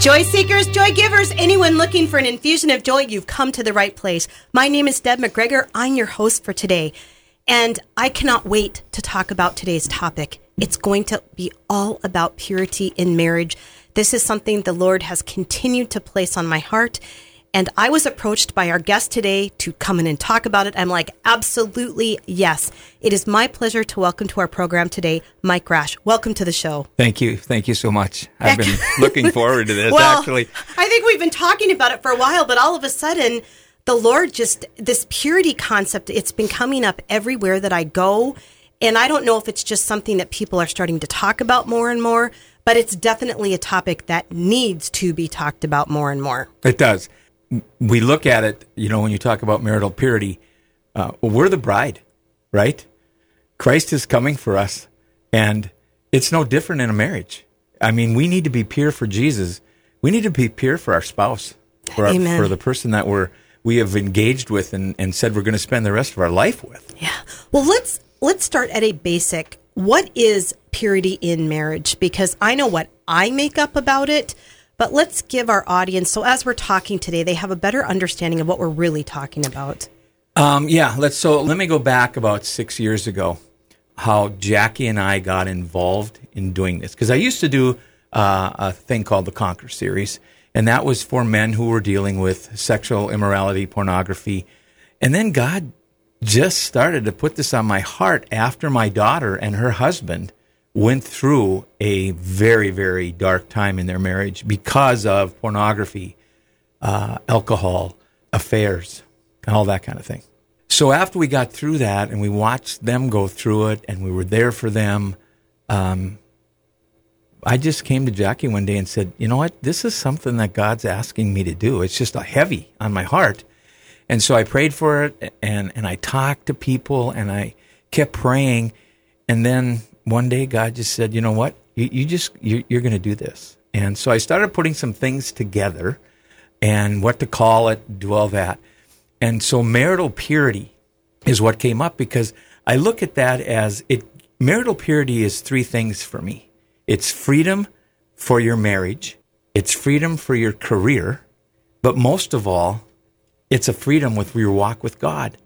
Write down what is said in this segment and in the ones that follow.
Joy seekers, joy givers, anyone looking for an infusion of joy, you've come to the right place. My name is Deb McGregor. I'm your host for today. And I cannot wait to talk about today's topic. It's going to be all about purity in marriage. This is something the Lord has continued to place on my heart. And I was approached by our guest today to come in and talk about it. I'm like, absolutely yes. It is my pleasure to welcome to our program today, Mike Rash. Welcome to the show. Thank you. Thank you so much. I've been looking forward to this, well, actually. I think we've been talking about it for a while, but all of a sudden, the Lord just, this purity concept, it's been coming up everywhere that I go. And I don't know if it's just something that people are starting to talk about more and more, but it's definitely a topic that needs to be talked about more and more. It does we look at it, you know, when you talk about marital purity, uh, well, we're the bride, right? Christ is coming for us, and it's no different in a marriage. I mean, we need to be pure for Jesus. We need to be pure for our spouse, for, our, for the person that we're we have engaged with and, and said we're going to spend the rest of our life with. Yeah. Well, let's let's start at a basic. What is purity in marriage? Because I know what I make up about it but let's give our audience, so as we're talking today, they have a better understanding of what we're really talking about. Um, yeah, let's. So let me go back about six years ago, how Jackie and I got involved in doing this because I used to do uh, a thing called the Conquer series, and that was for men who were dealing with sexual immorality, pornography, and then God just started to put this on my heart after my daughter and her husband went through a very, very dark time in their marriage because of pornography, uh, alcohol, affairs, and all that kind of thing. So after we got through that and we watched them go through it and we were there for them, um, I just came to Jackie one day and said, you know what? This is something that God's asking me to do. It's just a heavy on my heart. And so I prayed for it and, and I talked to people and I kept praying. And then one day God just said, you know what? You, you just, you, you're going to do this. And so I started putting some things together and what to call it, do all that. And so marital purity is what came up because I look at that as it, marital purity is three things for me. It's freedom for your marriage. It's freedom for your career. But most of all, it's a freedom with your walk with God.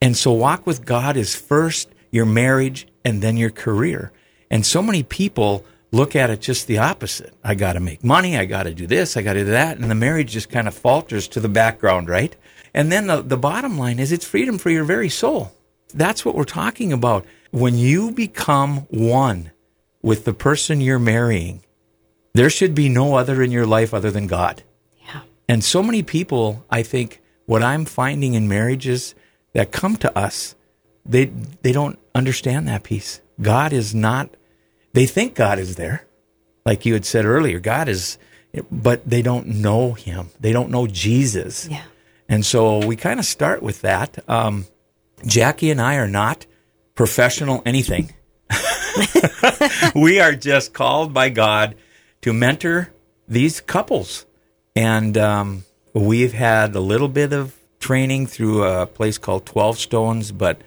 And so walk with God is first your marriage and then your career. And so many people look at it just the opposite. I got to make money. I got to do this. I got to do that. And the marriage just kind of falters to the background, right? And then the, the bottom line is it's freedom for your very soul. That's what we're talking about. When you become one with the person you're marrying, there should be no other in your life other than God. Yeah. And so many people, I think, what I'm finding in marriages that come to us they they don't understand that piece. God is not. They think God is there, like you had said earlier. God is, but they don't know Him. They don't know Jesus. Yeah. And so we kind of start with that. Um, Jackie and I are not professional anything. we are just called by God to mentor these couples. And um, we've had a little bit of training through a place called 12 Stones, but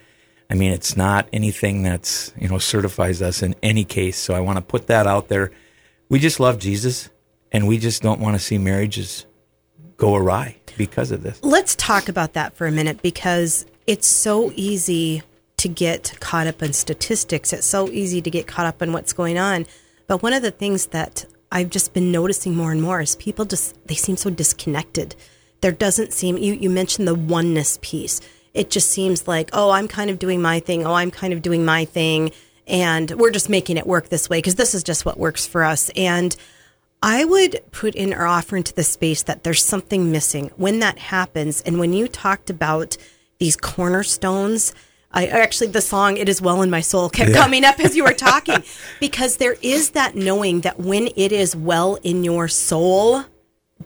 I mean, it's not anything that's, you know, certifies us in any case. So I want to put that out there. We just love Jesus and we just don't want to see marriages go awry because of this. Let's talk about that for a minute because it's so easy to get caught up in statistics. It's so easy to get caught up in what's going on. But one of the things that I've just been noticing more and more is people just they seem so disconnected. There doesn't seem you you mentioned the oneness piece it just seems like, oh, I'm kind of doing my thing. Oh, I'm kind of doing my thing. And we're just making it work this way because this is just what works for us. And I would put in or offer into the space that there's something missing when that happens. And when you talked about these cornerstones, I actually the song "It Is Well in My Soul" kept yeah. coming up as you were talking because there is that knowing that when it is well in your soul,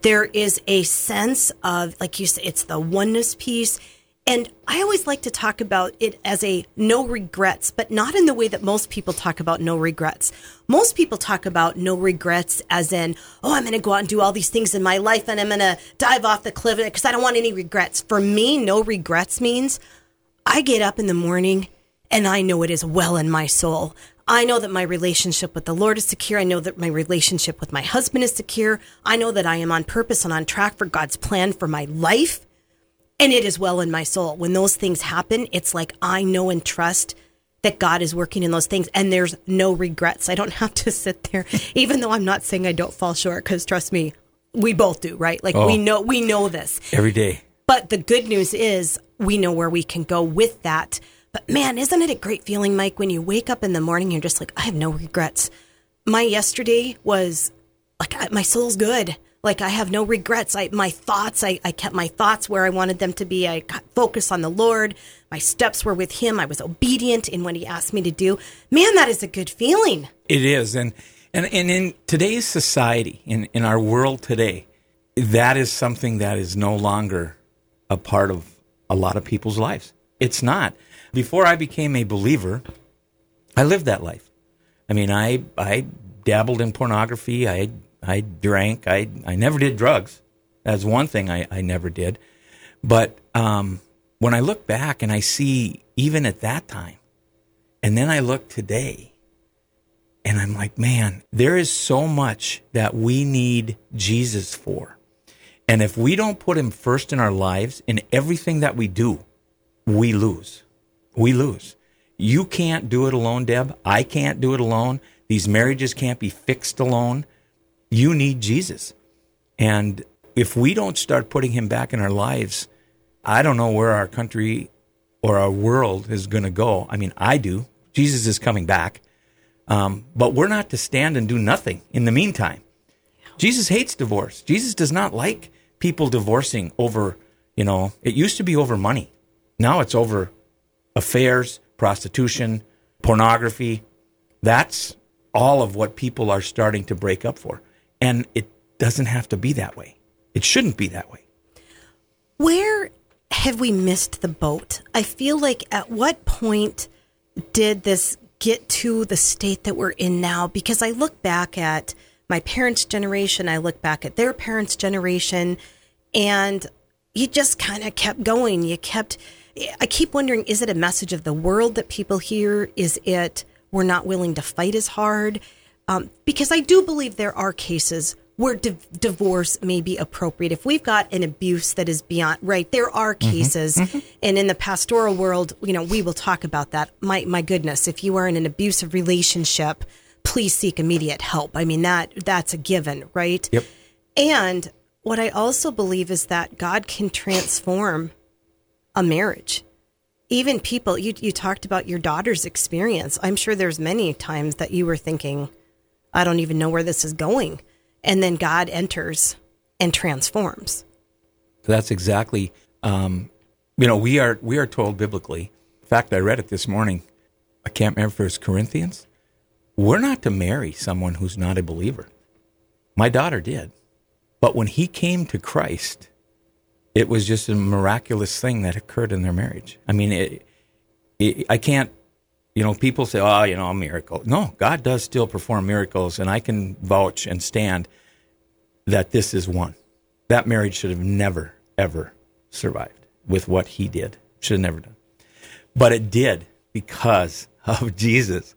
there is a sense of like you said, it's the oneness piece. And I always like to talk about it as a no regrets, but not in the way that most people talk about no regrets. Most people talk about no regrets as in, oh, I'm going to go out and do all these things in my life and I'm going to dive off the cliff because I don't want any regrets. For me, no regrets means I get up in the morning and I know it is well in my soul. I know that my relationship with the Lord is secure. I know that my relationship with my husband is secure. I know that I am on purpose and on track for God's plan for my life. And it is well in my soul. When those things happen, it's like I know and trust that God is working in those things and there's no regrets. I don't have to sit there, even though I'm not saying I don't fall short, because trust me, we both do, right? Like Oh. we know we know this. Every day. But the good news is we know where we can go with that. But man, isn't it a great feeling, Mike, when you wake up in the morning, and you're just like, I have no regrets. My yesterday was like, my soul's good. Like I have no regrets. I, my thoughts, I, I kept my thoughts where I wanted them to be. I got focused on the Lord. My steps were with him. I was obedient in what he asked me to do. Man, that is a good feeling. It is, and and and in today's society, in in our world today, that is something that is no longer a part of a lot of people's lives. It's not. Before I became a believer, I lived that life. I mean, I I dabbled in pornography. I I drank. I I never did drugs. That's one thing I, I never did. But um, when I look back and I see even at that time, and then I look today, and I'm like, man, there is so much that we need Jesus for. And if we don't put him first in our lives, in everything that we do, we lose. We lose. You can't do it alone, Deb. I can't do it alone. These marriages can't be fixed alone. You need Jesus. And if we don't start putting him back in our lives, I don't know where our country or our world is going to go. I mean, I do. Jesus is coming back. Um, but we're not to stand and do nothing in the meantime. Jesus hates divorce. Jesus does not like people divorcing over, you know, it used to be over money. Now it's over affairs, prostitution, pornography. That's all of what people are starting to break up for. And it doesn't have to be that way. It shouldn't be that way. Where have we missed the boat? I feel like at what point did this get to the state that we're in now? Because I look back at my parents' generation, I look back at their parents' generation, and you just kind of kept going. You kept, I keep wondering is it a message of the world that people hear? Is it we're not willing to fight as hard? Um, because I do believe there are cases where di- divorce may be appropriate. If we've got an abuse that is beyond, right, there are cases. And in the pastoral world, you know, we will talk about that. My, my goodness, if you are in an abusive relationship, please seek immediate help. I mean, that, that's a given, right? Yep. And what I also believe is that God can transform a marriage. Even people, you, you talked about your daughter's experience. I'm sure there's many times that you were thinking, I don't even know where this is going. And then God enters and transforms. That's exactly, um, you know, we are we are told biblically. In fact, I read it this morning. I can't remember if Corinthians. We're not to marry someone who's not a believer. My daughter did, but when he came to Christ, it was just a miraculous thing that occurred in their marriage. I mean, it, it, I can't. You know, people say, "Oh, you know, a miracle." No, God does still perform miracles, and I can vouch and stand that this is one. That marriage should have never, ever survived with what he did. Should have never done. But it did because of Jesus.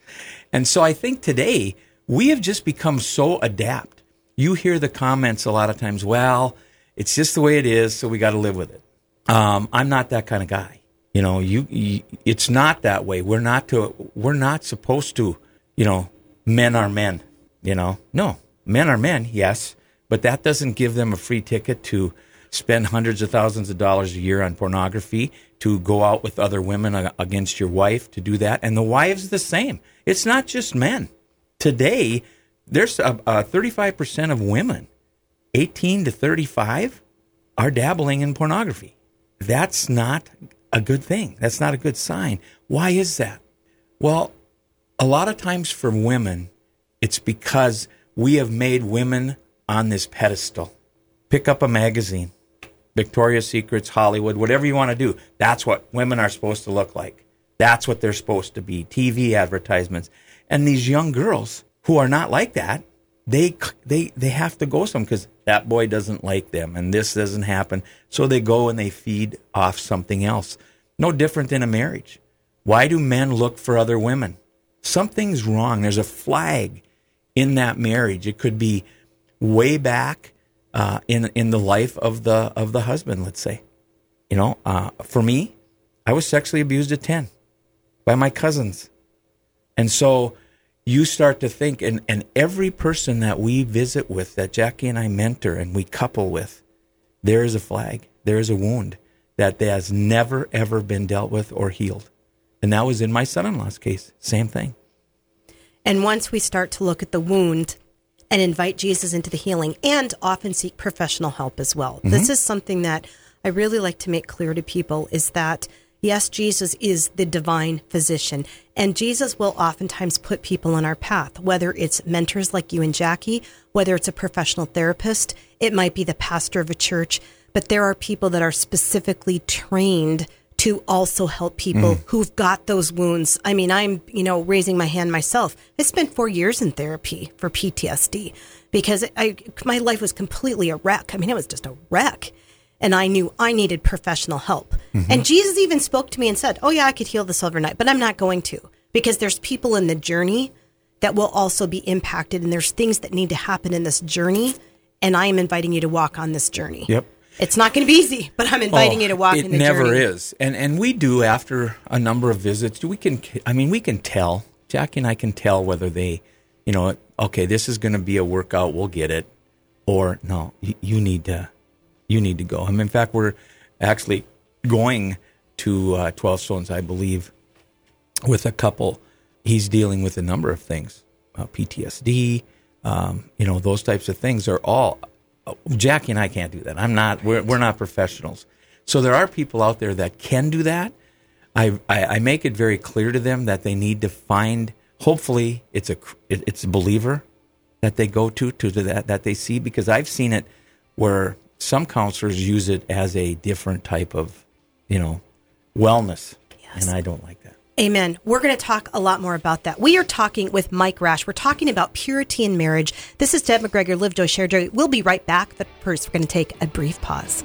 And so I think today we have just become so adept. You hear the comments a lot of times, well, it's just the way it is, so we got to live with it. Um, I'm not that kind of guy. You know, you, you, it's not that way. We're not to, we're not supposed to, you know, men are men, you know. No, men are men, yes, but that doesn't give them a free ticket to spend hundreds of thousands of dollars a year on pornography, to go out with other women against your wife, to do that. And the wives the same. It's not just men. Today, there's a, a 35% of women, 18 to 35, are dabbling in pornography. That's not a good thing. That's not a good sign. Why is that? Well, a lot of times for women, it's because we have made women on this pedestal. Pick up a magazine, Victoria's Secrets, Hollywood, whatever you want to do. That's what women are supposed to look like. That's what they're supposed to be. TV advertisements. And these young girls who are not like that, they they they have to go some because that boy doesn't like them and this doesn't happen. So they go and they feed off something else. No different than a marriage. Why do men look for other women? something's wrong. There's a flag in that marriage. It could be way back uh, in in the life of the of the husband. Let's say, you know, uh, for me, I was sexually abused at ten by my cousins, and so you start to think, and and every person that we visit with, that Jackie and I mentor and we couple with, there is a flag, there is a wound that has never ever been dealt with or healed, and that was in my son-in-law's case. Same thing. And once we start to look at the wound and invite Jesus into the healing and often seek professional help as well. Mm-hmm. This is something that I really like to make clear to people is that yes, Jesus is the divine physician and Jesus will oftentimes put people on our path, whether it's mentors like you and Jackie, whether it's a professional therapist, it might be the pastor of a church, but there are people that are specifically trained to also help people mm. who've got those wounds. I mean, I'm, you know, raising my hand myself. I spent four years in therapy for PTSD because I, my life was completely a wreck. I mean, it was just a wreck. And I knew I needed professional help. Mm-hmm. And Jesus even spoke to me and said, Oh, yeah, I could heal this overnight, but I'm not going to because there's people in the journey that will also be impacted. And there's things that need to happen in this journey. And I am inviting you to walk on this journey. Yep. It's not going to be easy, but I'm inviting oh, you to walk in the never journey. is, and and we do after a number of visits. We can, I mean, we can tell. Jackie and I can tell whether they, you know, okay, this is going to be a workout. We'll get it, or no, you, you need to, you need to go. I mean, in fact, we're actually going to uh, Twelve Stones, I believe, with a couple. He's dealing with a number of things, uh, PTSD. Um, you know, those types of things are all Jackie and I can't do that. I'm not. We're we're not professionals. So there are people out there that can do that. I, I, I make it very clear to them that they need to find. Hopefully, it's a it's a believer that they go to to that that they see because I've seen it where some counselors use it as a different type of you know wellness, yes. and I don't like that. Amen. We're going to talk a lot more about that. We are talking with Mike Rash. We're talking about purity in marriage. This is Deb McGregor, Live Joy, Share Joy. We'll be right back, but first, we're going to take a brief pause.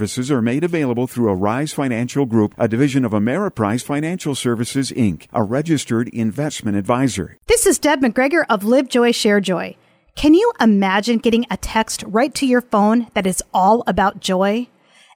services are made available through Arise Financial Group, a division of Ameriprise Financial Services, Inc., a registered investment advisor. This is Deb McGregor of Live Joy, Share Joy. Can you imagine getting a text right to your phone that is all about joy?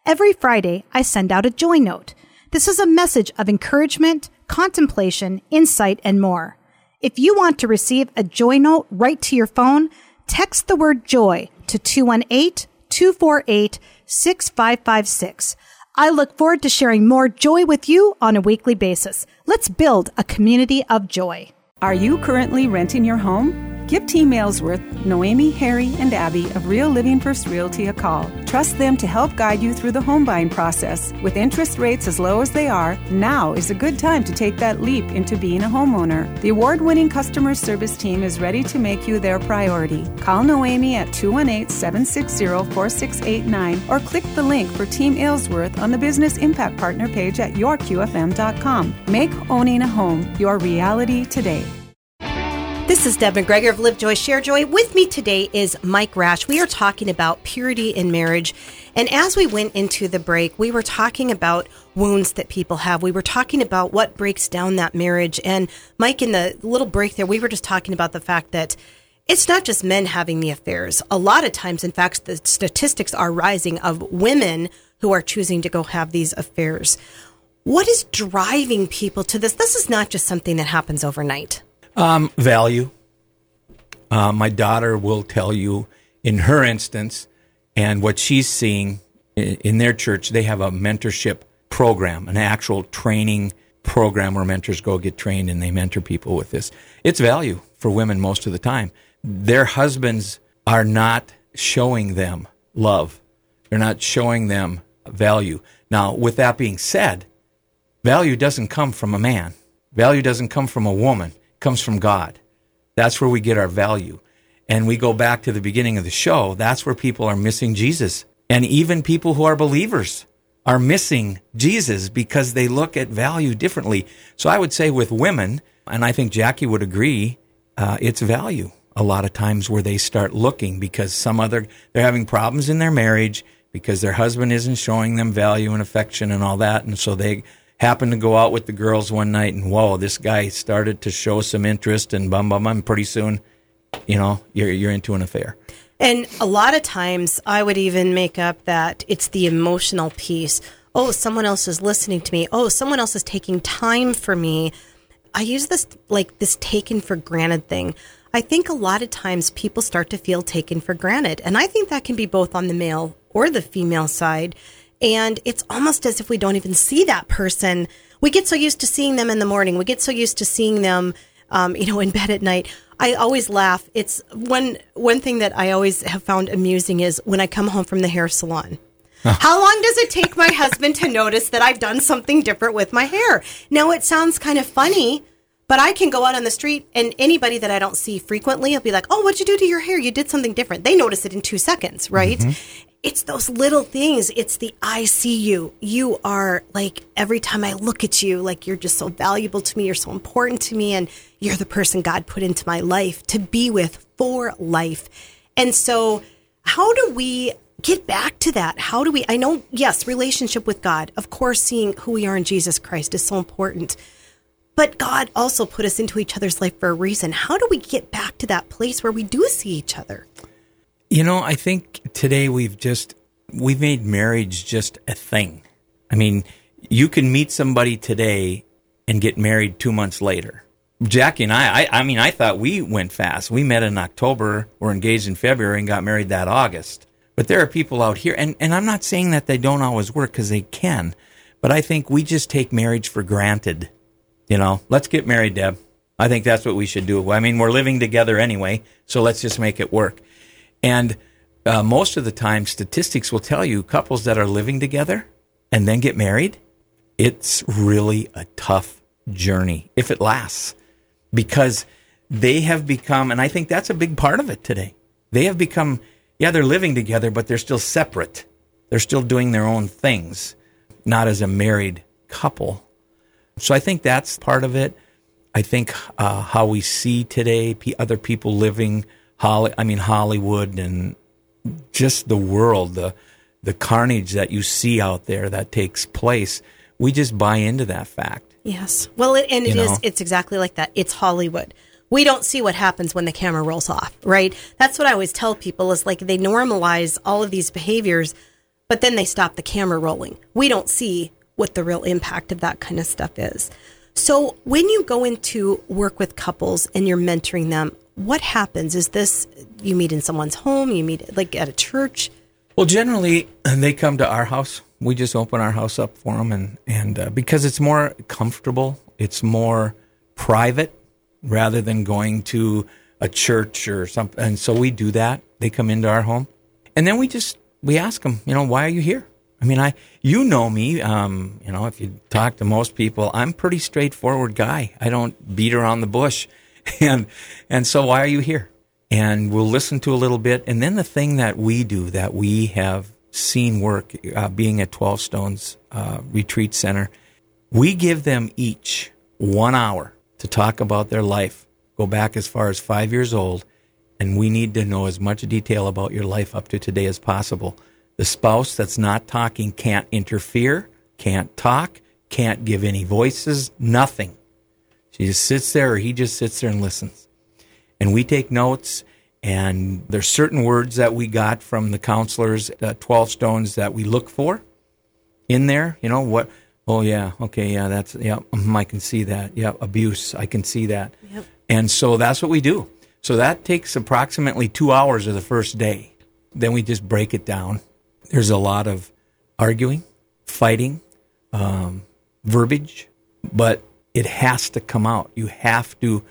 Every Friday, I send out a joy note. This is a message of encouragement, contemplation, insight, and more. If you want to receive a joy note right to your phone, text the word joy to 218 248 6556. I look forward to sharing more joy with you on a weekly basis. Let's build a community of joy. Are you currently renting your home? Give Team Aylesworth, Noemi, Harry, and Abby of Real Living First Realty a call. Trust them to help guide you through the home buying process. With interest rates as low as they are, now is a good time to take that leap into being a homeowner. The award winning customer service team is ready to make you their priority. Call Noemi at 218 760 4689 or click the link for Team Aylesworth on the Business Impact Partner page at yourqfm.com. Make owning a home your reality today. This is Deb McGregor of Live Joy, Share Joy. With me today is Mike Rash. We are talking about purity in marriage. And as we went into the break, we were talking about wounds that people have. We were talking about what breaks down that marriage. And Mike, in the little break there, we were just talking about the fact that it's not just men having the affairs. A lot of times, in fact, the statistics are rising of women who are choosing to go have these affairs. What is driving people to this? This is not just something that happens overnight. Um, value. Uh, my daughter will tell you, in her instance, and what she's seeing in, in their church, they have a mentorship program, an actual training program where mentors go get trained and they mentor people with this. It's value for women most of the time. Their husbands are not showing them love. They're not showing them value. Now, with that being said, value doesn't come from a man. Value doesn't come from a woman, comes from God. That's where we get our value. And we go back to the beginning of the show, that's where people are missing Jesus. And even people who are believers are missing Jesus because they look at value differently. So I would say with women, and I think Jackie would agree, uh, it's value a lot of times where they start looking because some other, they're having problems in their marriage because their husband isn't showing them value and affection and all that. And so they happen to go out with the girls one night and whoa, this guy started to show some interest and bum bum bum. Pretty soon, you know, you're, you're into an affair. And a lot of times I would even make up that it's the emotional piece. Oh, someone else is listening to me. Oh, someone else is taking time for me. I use this like this taken for granted thing. I think a lot of times people start to feel taken for granted. And I think that can be both on the male or the female side. And it's almost as if we don't even see that person. We get so used to seeing them in the morning. We get so used to seeing them, um, you know, in bed at night. I always laugh. It's one one thing that I always have found amusing is when I come home from the hair salon. How long does it take my husband to notice that I've done something different with my hair? Now it sounds kind of funny, but I can go out on the street and anybody that I don't see frequently will be like, "Oh, what'd you do to your hair? You did something different." They notice it in 2 seconds, right? Mm-hmm. It's those little things. It's the I see you. You are like every time I look at you, like you're just so valuable to me, you're so important to me and you're the person God put into my life to be with for life. And so, how do we get back to that? How do we I know yes, relationship with God. Of course, seeing who we are in Jesus Christ is so important. But God also put us into each other's life for a reason. How do we get back to that place where we do see each other? You know, I think today we've just we've made marriage just a thing. I mean, you can meet somebody today and get married 2 months later. Jackie and I, I, I mean, I thought we went fast. We met in October, were engaged in February, and got married that August. But there are people out here, and, and I'm not saying that they don't always work because they can, but I think we just take marriage for granted you know, let's get married, Deb. I think that's what we should do. I mean, we're living together anyway, so let's just make it work. And uh, most of the time, statistics will tell you couples that are living together and then get married, it's really a tough journey if it lasts because they have become, and I think that's a big part of it today. They have become, yeah, they're living together, but they're still separate. They're still doing their own things, not as a married couple. So I think that's part of it. I think uh, how we see today other people living, Holly, I mean Hollywood and just the world, the the carnage that you see out there that takes place. We just buy into that fact. Yes. Well, it, and it is, It's exactly like that. It's Hollywood. We don't see what happens when the camera rolls off, right? That's what I always tell people is like they normalize all of these behaviors, but then they stop the camera rolling. We don't see what the real impact of that kind of stuff is. So, when you go into work with couples and you're mentoring them, what happens? Is this you meet in someone's home, you meet like at a church? Well, generally they come to our house. We just open our house up for them, and and uh, because it's more comfortable, it's more private rather than going to a church or something. And so we do that. They come into our home, and then we just we ask them, you know, why are you here? I mean, I you know me. Um, you know, if you talk to most people, I'm pretty straightforward guy. I don't beat around the bush, and and so why are you here? And we'll listen to a little bit, and then the thing that we do that we have seen work, uh, being at Twelve Stones uh, Retreat Center, we give them each one hour to talk about their life. Go back as far as five years old, and we need to know as much detail about your life up to today as possible the spouse that's not talking can't interfere, can't talk, can't give any voices, nothing. She just sits there or he just sits there and listens. And we take notes and there's certain words that we got from the counselors, uh, 12 stones that we look for in there. You know, what, oh yeah, okay, yeah, that's, yeah, mm, I can see that. Yeah, abuse, I can see that. Yep. And so that's what we do. So that takes approximately two hours of the first day. Then we just break it down there's a lot of arguing, fighting, um, verbiage, but it has to come out. You have to,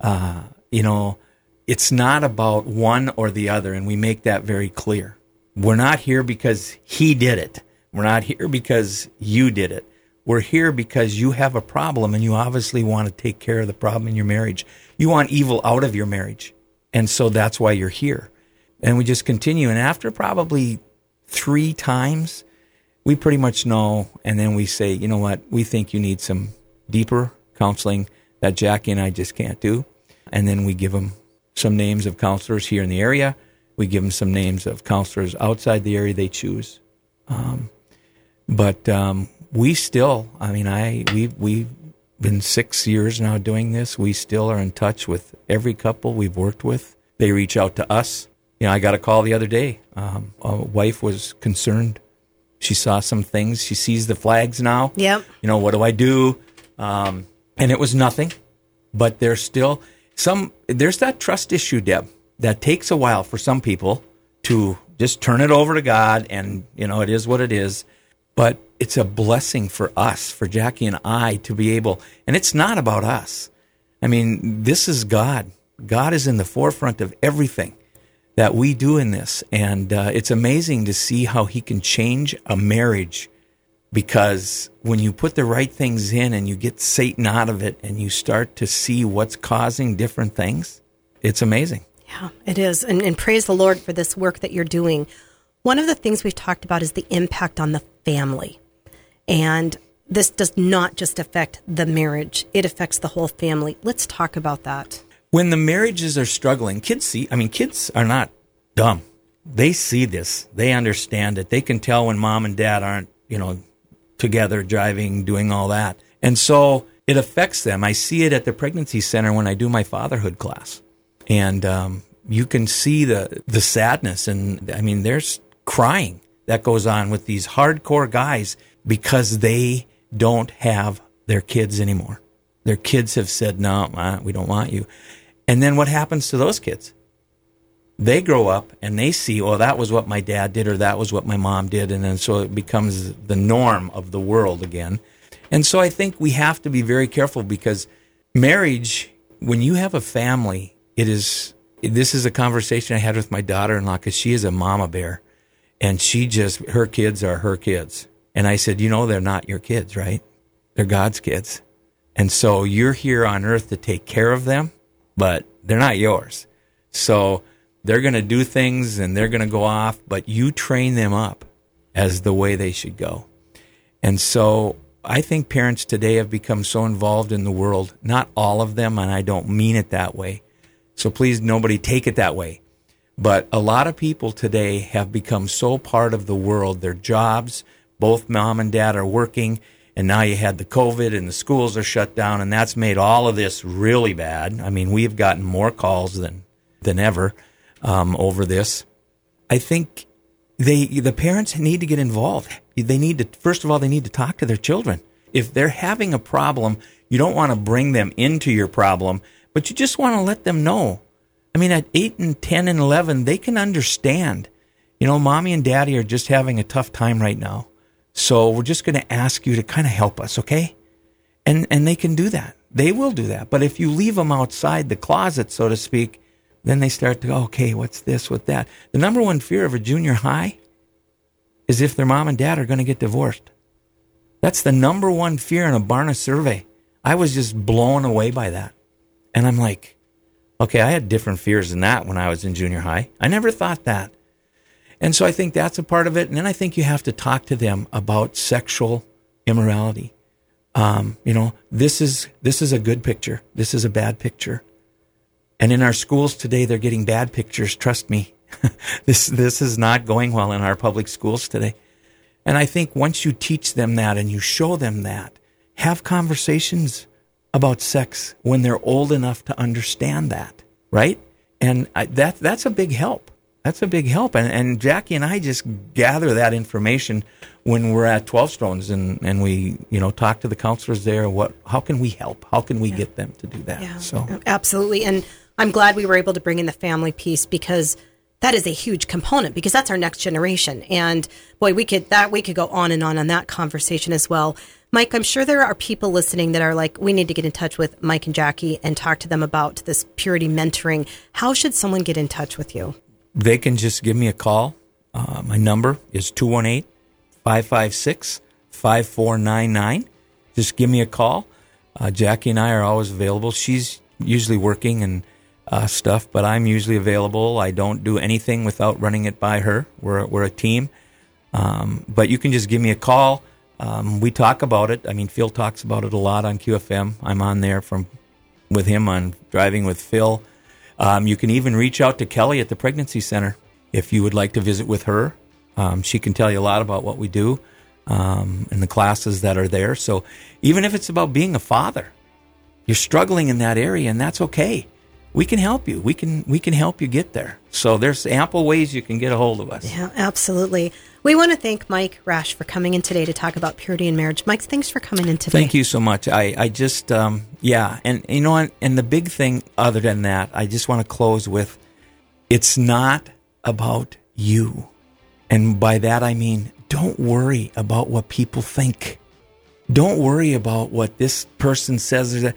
uh, you know, it's not about one or the other, and we make that very clear. We're not here because he did it. We're not here because you did it. We're here because you have a problem and you obviously want to take care of the problem in your marriage. You want evil out of your marriage. And so that's why you're here. And we just continue. And after probably three times, we pretty much know. And then we say, you know what? We think you need some deeper counseling that Jackie and I just can't do. And then we give them some names of counselors here in the area. We give them some names of counselors outside the area they choose. Um, but um, we still, I mean, I we we've been six years now doing this. We still are in touch with every couple we've worked with. They reach out to us. You know, I got a call the other day. Um, a wife was concerned. She saw some things. She sees the flags now. Yep. You know, what do I do? Um, and it was nothing, but there's still some. There's that trust issue, Deb, that takes a while for some people to just turn it over to God, and you know, it is what it is. But it's a blessing for us, for Jackie and I, to be able. And it's not about us. I mean, this is God. God is in the forefront of everything that we do in this, and uh, it's amazing to see how He can change a marriage because when you put the right things in and you get Satan out of it and you start to see what's causing different things, it's amazing. Yeah, it is. And, and praise the Lord for this work that you're doing. One of the things we've talked about is the impact on the family. And this does not just affect the marriage, it affects the whole family. Let's talk about that. When the marriages are struggling, kids see, I mean, kids are not dumb. They see this, they understand it. They can tell when mom and dad aren't, you know, together, driving, doing all that. And so it affects them. I see it at the pregnancy center when I do my fatherhood class. And um, you can see the, the sadness. And I mean, there's crying that goes on with these hardcore guys because they don't have their kids anymore. Their kids have said, no, we don't want you. And then what happens to those kids? They grow up and they see, oh, that was what my dad did or that was what my mom did. And then so it becomes the norm of the world again. And so I think we have to be very careful because marriage, when you have a family, it is, this is a conversation I had with my daughter in law because she is a mama bear and she just, her kids are her kids. And I said, you know, they're not your kids, right? They're God's kids. And so you're here on earth to take care of them, but they're not yours. So, they're going to do things and they're going to go off, but you train them up as the way they should go. And so I think parents today have become so involved in the world, not all of them, and I don't mean it that way. So please, nobody take it that way. But a lot of people today have become so part of the world, their jobs, both mom and dad are working, and now you had the COVID and the schools are shut down, and that's made all of this really bad. I mean, we've gotten more calls than, than ever um, over this. I think they the parents need to get involved. They need to first of all they need to talk to their children. If they're having a problem, you don't want to bring them into your problem, but you just want to let them know. I mean, at eight and ten and eleven, they can understand. You know, mommy and daddy are just having a tough time right now, so we're just going to ask you to kind of help us, okay? And and they can do that. They will do that. But if you leave them outside the closet, so to speak, then they start to go, okay, what's this, what that? The number one fear of a junior high is if their mom and dad are going to get divorced. That's the number one fear in a Barna survey. I was just blown away by that. And I'm like, okay, I had different fears than that when I was in junior high. I never thought that. And so I think that's a part of it. And then I think you have to talk to them about sexual immorality. Um, you know, this is this is a good picture. This is a bad picture. And in our schools today, they're getting bad pictures. Trust me. this, this is not going well in our public schools today. And I think once you teach them that and you show them that, have conversations about sex when they're old enough to understand that, right? And I, that, that's a big help. That's a big help. And, and Jackie and I just gather that information when we're at 12 Stones and, and we, you know, talk to the counselors there. What, how can we help? How can we yeah. get them to do that? Yeah, so absolutely. And I'm glad we were able to bring in the family piece because that is a huge component because that's our next generation. And boy, we could that we could go on and on on that conversation as well. Mike, I'm sure there are people listening that are like, we need to get in touch with Mike and Jackie and talk to them about this purity mentoring. How should someone get in touch with you? They can just give me a call. Uh, my number is 218 556 5499. just give me a call. Uh, Jackie and I are always available. She's usually working and uh, stuff, but I'm usually available. I don't do anything without running it by her. We're we're a team. Um, but you can just give me a call. Um, we talk about it. I mean, Phil talks about it a lot on QFM. I'm on there from with him on driving with Phil. Um, you can even reach out to Kelly at the pregnancy center if you would like to visit with her. Um, she can tell you a lot about what we do um, and the classes that are there. So even if it's about being a father, you're struggling in that area, and that's okay. We can help you. We can we can help you get there. So there's ample ways you can get a hold of us. Yeah, absolutely. We want to thank Mike Rash for coming in today to talk about purity in marriage. Mike, thanks for coming in today. Thank you so much. I, I just, um, yeah. And, you know, and, and the big thing other than that, I just want to close with it's not about you. And by that, I mean, don't worry about what people think. Don't worry about what this person says.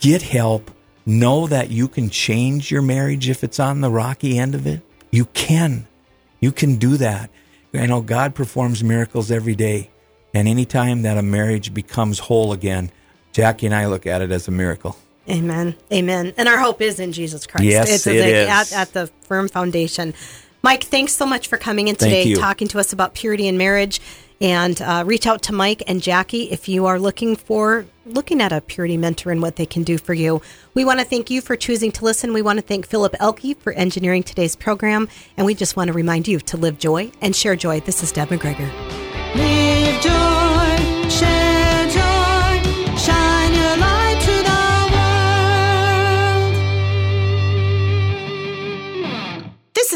Get help. Know that you can change your marriage if it's on the rocky end of it. You can. You can do that. I know God performs miracles every day. And anytime that a marriage becomes whole again, Jackie and I look at it as a miracle. Amen. Amen. And our hope is in Jesus Christ. Yes, it's it a, is. At, at the firm foundation. Mike, thanks so much for coming in today, talking to us about purity in marriage. And uh, reach out to Mike and Jackie if you are looking for looking at a purity mentor and what they can do for you. We want to thank you for choosing to listen. We want to thank Philip Elke for engineering today's program, and we just want to remind you to live joy and share joy. This is Deb McGregor. Live joy,